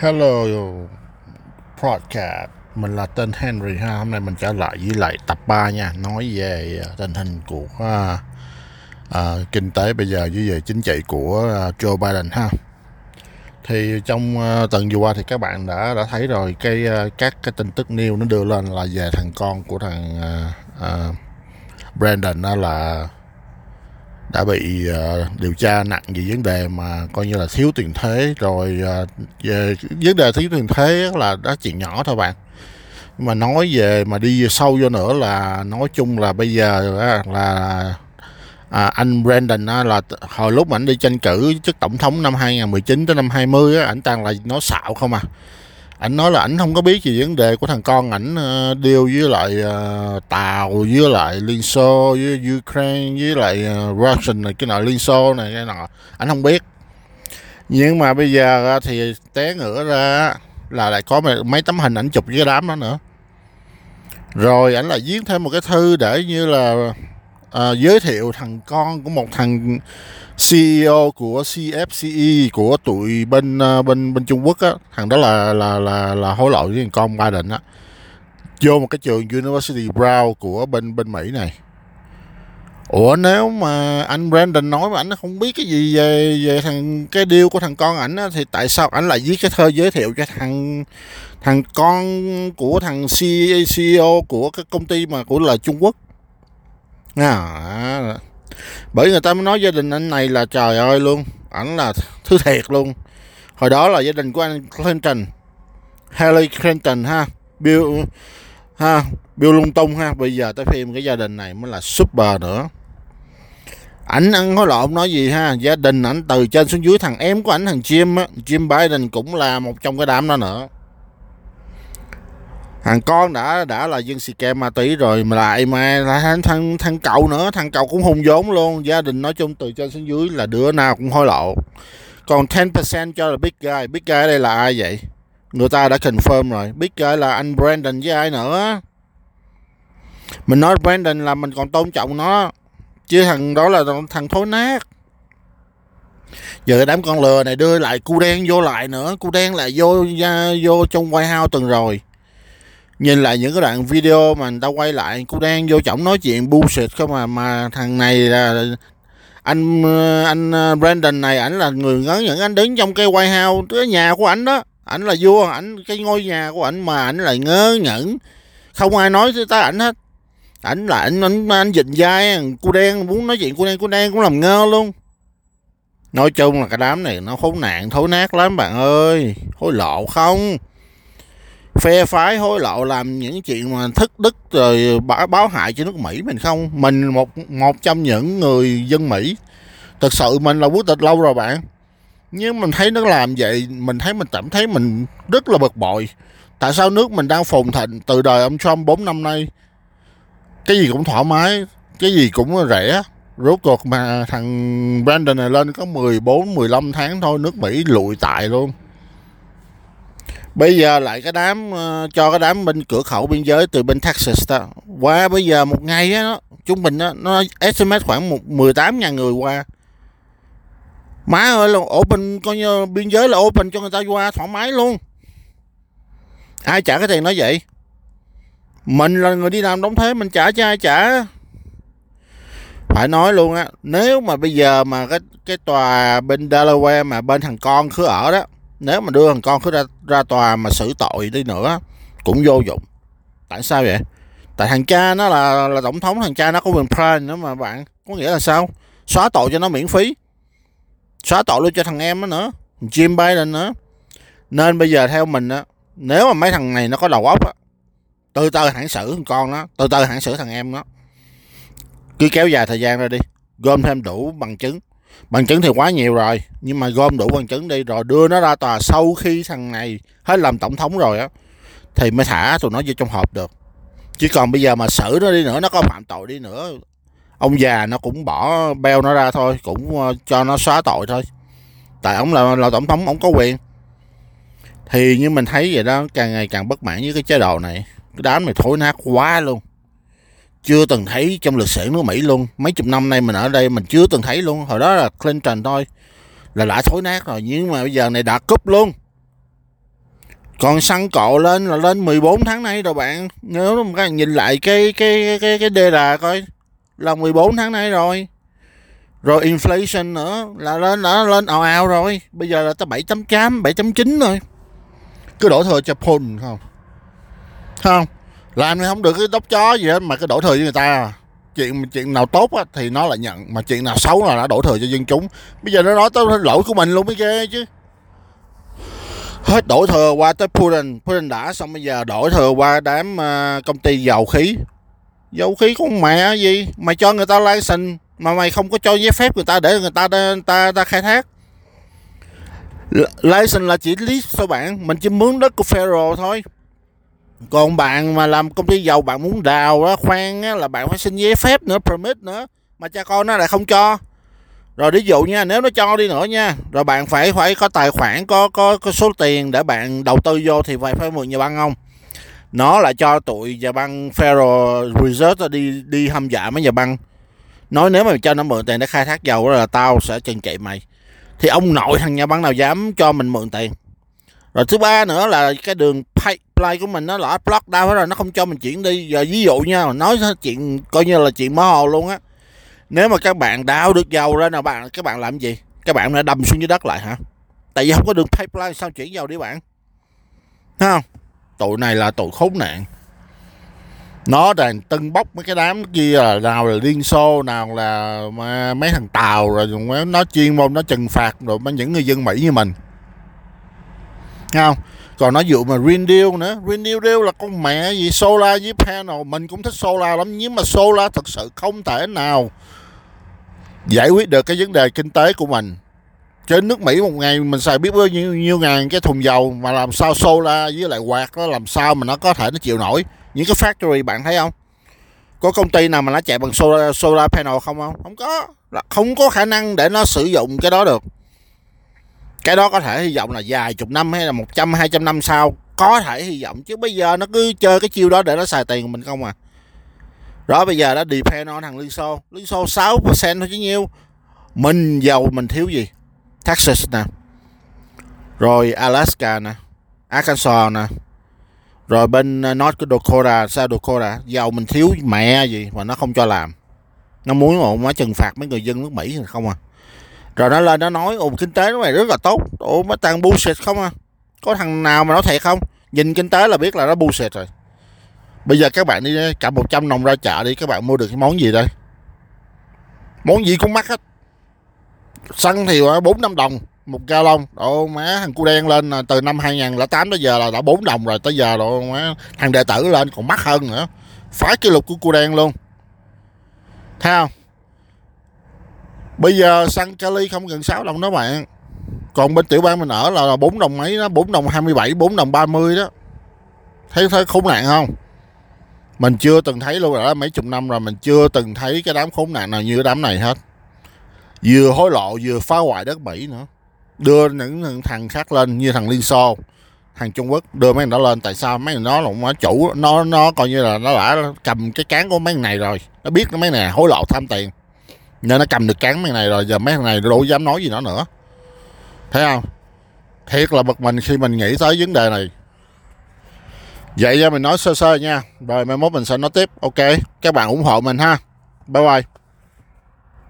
Hello podcast. Mình là tên Henry ha. Hôm nay mình trở lại với lại tập 3 nha. Nói về à, tình hình của uh, uh, kinh tế bây giờ với về chính trị của uh, Joe Biden ha. Thì trong uh, tuần vừa qua thì các bạn đã đã thấy rồi cái uh, các cái tin tức new nó đưa lên là về thằng con của thằng uh, uh, Brandon đó là đã bị uh, điều tra nặng về vấn đề mà coi như là thiếu tiền thuế. Rồi uh, về vấn đề thiếu tiền thuế là đó chuyện nhỏ thôi bạn. Nhưng mà nói về mà đi sâu vô nữa là nói chung là bây giờ là à, anh Brandon á, là hồi lúc mà anh đi tranh cử chức tổng thống năm 2019 tới năm 20 á, ảnh toàn là nói xạo không à ảnh nói là ảnh không có biết gì vấn đề của thằng con. Ảnh uh, với lại uh, tàu với lại liên xô với ukraine với lại uh, russian này cái nọ liên xô này cái nọ. Ảnh không biết. Nhưng mà bây giờ thì té ngửa ra là lại có mấy tấm hình ảnh chụp với cái đám đó nữa. Rồi ảnh lại viết thêm một cái thư để như là uh, giới thiệu thằng con của một thằng CEO của CFCE của tụi bên uh, bên bên Trung Quốc á. Thằng đó là là là là hối lộ với thằng con Biden á. Vô một cái trường University Brown của bên bên Mỹ này. Ủa nếu mà anh Brandon nói mà ảnh không biết cái gì về về thằng cái điều của thằng con ảnh á, thì tại sao ảnh lại viết cái thơ giới thiệu cho thằng thằng con của thằng CEO của cái công ty mà của là Trung Quốc? À, bởi người ta mới nói gia đình anh này là trời ơi luôn. Ảnh là thứ thiệt luôn. Hồi đó là gia đình của anh Clinton. Hillary Clinton ha. Bill ha Bill lung tung ha. Bây giờ tới phim cái gia đình này mới là super nữa. Ảnh ăn hối lộn nói gì ha? Gia đình ảnh từ trên xuống dưới thằng em của ảnh thằng Jim á Jim Biden cũng là một trong cái đám đó nữa thằng con đã đã là dân xì kem ma túy rồi mà lại mà lại thằng, thằng thằng cậu nữa thằng cậu cũng hùng vốn luôn. Gia đình nói chung từ trên xuống dưới là đứa nào cũng hối lộ. Còn 10% cho là big guy. Big guy ở đây là ai vậy? Người ta đã confirm rồi. Big guy là anh Brandon với ai nữa? Mình nói Brandon là mình còn tôn trọng nó chứ thằng đó là thằng thối nát. Giờ cái đám con lừa này đưa lại cu đen vô lại nữa. Cu đen lại vô vô trong White House tuần rồi nhìn lại những cái đoạn video mà người ta quay lại cô đang vô trọng nói chuyện bullshit không mà mà thằng này là anh anh ờ, Brandon này ảnh là người ngớ những anh đứng trong cây White House cái nhà của ảnh đó. Ảnh là vua ảnh cái ngôi nhà của ảnh mà ảnh lại ngớ ngẩn. Không ai nói tới ảnh hết. Ảnh là ảnh ảnh, anh dịnh dai cô đen muốn nói chuyện cô đen cô đen cũng làm ngơ luôn. Nói chung là cái đám này nó khốn nạn thối nát lắm bạn ơi. Hối lộ không? Phe phái hối lộ làm những chuyện mà thất đức rồi báo, báo hại cho nước Mỹ mình không? Mình một một trong những người dân Mỹ. Thực sự mình là quốc tịch lâu rồi bạn. Nhưng mình thấy nó làm vậy mình thấy mình cảm thấy mình rất là bực bội. Tại sao nước mình đang phồn thịnh từ đời ông Trump 4 năm nay? Cái gì cũng thoải mái cái gì cũng rẻ. Rốt cuộc mà thằng Brandon này lên có 14 15 tháng thôi nước Mỹ lụi tại luôn bây giờ lại cái đám ờ, cho cái đám bên cửa khẩu biên giới từ bên Texas đó. Qua bây giờ một ngày á, nó, trung bình á, nó estimate khoảng một 18 ngàn người qua. Má ơi, là open, coi như biên giới là open cho người ta qua thoải mái luôn. Ai trả cái tiền nói vậy? Mình là người đi làm đóng thuế, mình trả cho ai trả? Phải nói luôn á, nếu mà bây giờ mà cái cái tòa bên Delaware mà bên thằng con cứ ở đó nếu mà đưa thằng con cứ ra, ra tòa mà xử tội đi nữa cũng vô dụng. Tại sao vậy? Tại thằng cha nó là là tổng thống thằng cha nó có quyền prime nữa mà bạn. Có nghĩa là sao? Xóa tội cho nó miễn phí. Xóa tội luôn cho thằng em nó nữa. Jim Biden nữa. Nên bây giờ theo mình á nếu mà mấy thằng này nó có đầu óc á từ từ hãng xử thằng con nó từ từ hãng xử thằng em nó. Cứ kéo dài thời gian ra đi gom thêm đủ bằng chứng bằng chứng thì quá nhiều rồi, nhưng mà gom đủ bằng chứng đi, rồi đưa nó ra tòa sau khi thằng này hết làm tổng thống rồi á, thì mới thả tụi nó vô trong hộp được. Chứ còn bây giờ mà xử nó đi nữa, nó có phạm tội đi nữa, ông già nó cũng bỏ beo nó ra thôi, cũng ờ, cho nó xóa tội thôi. Tại ông là là tổng thống, ông có quyền. Thì như mình thấy vậy đó, càng ngày càng bất mãn với cái chế độ này. Cái đám này thối nát quá luôn chưa từng thấy trong lịch sử nước Mỹ luôn. Mấy chục năm nay mình ở đây mình chưa từng thấy luôn. Hồi đó là Clinton thôi. Là đã thối nát rồi. Nhưng mà bây giờ này đã cúp luôn. Còn xăng cộ lên là lên 14 tháng nay rồi bạn. Nếu mà các bạn nhìn lại cái cái cái cái đề đà coi, là 14 tháng nay rồi. Rồi inflation nữa, là lên, đã lên ào ào rồi. Bây giờ là tới 7.8 7.9 rồi. Cứ đổ thừa cho Paul, không? Không làm thì không được cái đốc chó gì hết mà cứ đổ thừa với người ta. Chuyện chuyện nào tốt á, thì nó lại nhận mà chuyện nào xấu là nó đổ thừa cho dân chúng. Bây giờ nó nói tới lỗi của mình luôn mới ghê chứ. Hết đổ thừa qua tới Putin. Putin đã xong bây giờ đổ thừa qua đám ờ, công ty dầu khí. Dầu khí con mẹ gì? Mày cho người ta license mà mày không có cho giấy phép người ta để người ta người ta, ta khai thác. License là chỉ lý số bạn. Mình chỉ mướn đất của Federal thôi còn bạn mà làm công ty dầu bạn muốn đào đó khoan á, là bạn phải xin giấy phép nữa permit nữa. Mà cha con nó lại không cho. Rồi ví dụ nha nếu nó cho đi nữa nha rồi bạn phải phải có tài khoản có có, có số tiền để bạn đầu tư vô thì phải phải mượn nhà băng không? Nó lại cho tụi nhà băng Federal Reserve đi đi hâm dọa mấy nhà băng. Nói nếu mà cho nó mượn tiền để khai thác dầu đó là tao sẽ trừng trị mày. Thì ông nội thằng nhà băng nào dám cho mình mượn tiền? Rồi thứ ba nữa là cái đường pipeline của mình nó là block down hết rồi, nó không cho mình chuyển đi. Giờ ví dụ nha nói chuyện, coi như là chuyện mơ hồ luôn á. Nếu mà các bạn đào được dầu ra nào, bạn, các bạn làm gì? Các bạn đã đâm xuống dưới đất lại hả? Tại vì không có đường pipeline, sao chuyển dầu đi bạn? Thấy không? Tụi này là tụi khốn nạn. Nó đang tưng bốc mấy cái đám kia là nào là liên xô, nào là mấy thằng tàu rồi nó chuyên môn, nó trừng phạt rồi những người dân mỹ như mình. Thấy không? Còn nó dụ mà Green Deal nữa. Green Deal Deal là con mẹ gì? Solar với panel. Mình cũng thích solar lắm. Nhưng mà solar thật sự không thể nào giải quyết được cái vấn đề kinh tế của mình trên nước Mỹ một ngày mình xài biết bao nhiêu, nhiêu ngàn cái thùng dầu mà làm sao solar với lại quạt nó làm sao mà nó có thể nó chịu nổi? Những cái factory bạn thấy không? Có công ty nào mà nó chạy bằng solar, solar panel không không? Không có. Không có khả năng để nó sử dụng cái đó được cái đó có thể hy vọng là vài chục năm hay là một trăm, hai trăm năm sau, có thể hy vọng. Chứ bây giờ nó cứ chơi cái chiêu đó để nó xài tiền của mình không à. Đó, bây giờ đã depend on thằng Liên Xô Liên Xô 6% thôi chứ nhiêu. Mình giàu, mình thiếu gì? Texas nè. Rồi Alaska nè. Arkansas nè. Rồi bên ờ, North Dakota, South Dakota. Giàu, mình thiếu mẹ gì mà nó không cho làm. Nó muốn mà nó trừng phạt mấy người dân nước Mỹ không à rồi nó lên nó nói, ồ, kinh tế nó này rất là tốt. Ồ nó toàn bullshit không à? Có thằng nào mà nói thiệt không? Nhìn kinh tế là biết là nó bullshit rồi. Bây giờ các bạn đi, cả 100 đồng ra chợ đi, các bạn mua được cái món gì đây? Món gì cũng mắc hết. Xăng thì à, bốn năm đồng một ga lông độ má thằng cu đen lên từ năm 2008 tới giờ là đã 4 đồng rồi, tới giờ độ má thằng đệ tử lên còn mắc hơn nữa. Phá kỷ lục của cu đen luôn. Thấy không? Bây giờ xăng kali không gần 6 đồng đó bạn. Còn bên tiểu bang mình ở là 4 đồng mấy đó 4 đồng 27 4 đồng 30 đó. Thấy thấy khốn nạn không? Mình chưa từng thấy luôn rồi mấy chục năm rồi mình chưa từng thấy cái đám khốn nạn nào như cái đám này hết. Vừa hối lộ, vừa phá hoại đất mỹ nữa. Đưa những thằng khác lên như thằng liên xô, thằng trung quốc, đưa mấy thằng đó lên. Tại sao mấy thằng đó là nó chủ, nó nó coi như là nó đã cầm cái cán của mấy thằng này rồi. Nó biết mấy này hối lộ, tham tiền nên nó cầm được cán mấy này rồi, giờ mấy thằng này đâu dám nói gì nó nữa. Thấy không? Thiệt là bực mình khi mình nghĩ tới vấn đề này. Vậy ra mình nói sơ sơ nha. Rồi mai mốt mình sẽ nói tiếp. Ok, các bạn ủng hộ mình ha. Bye bye.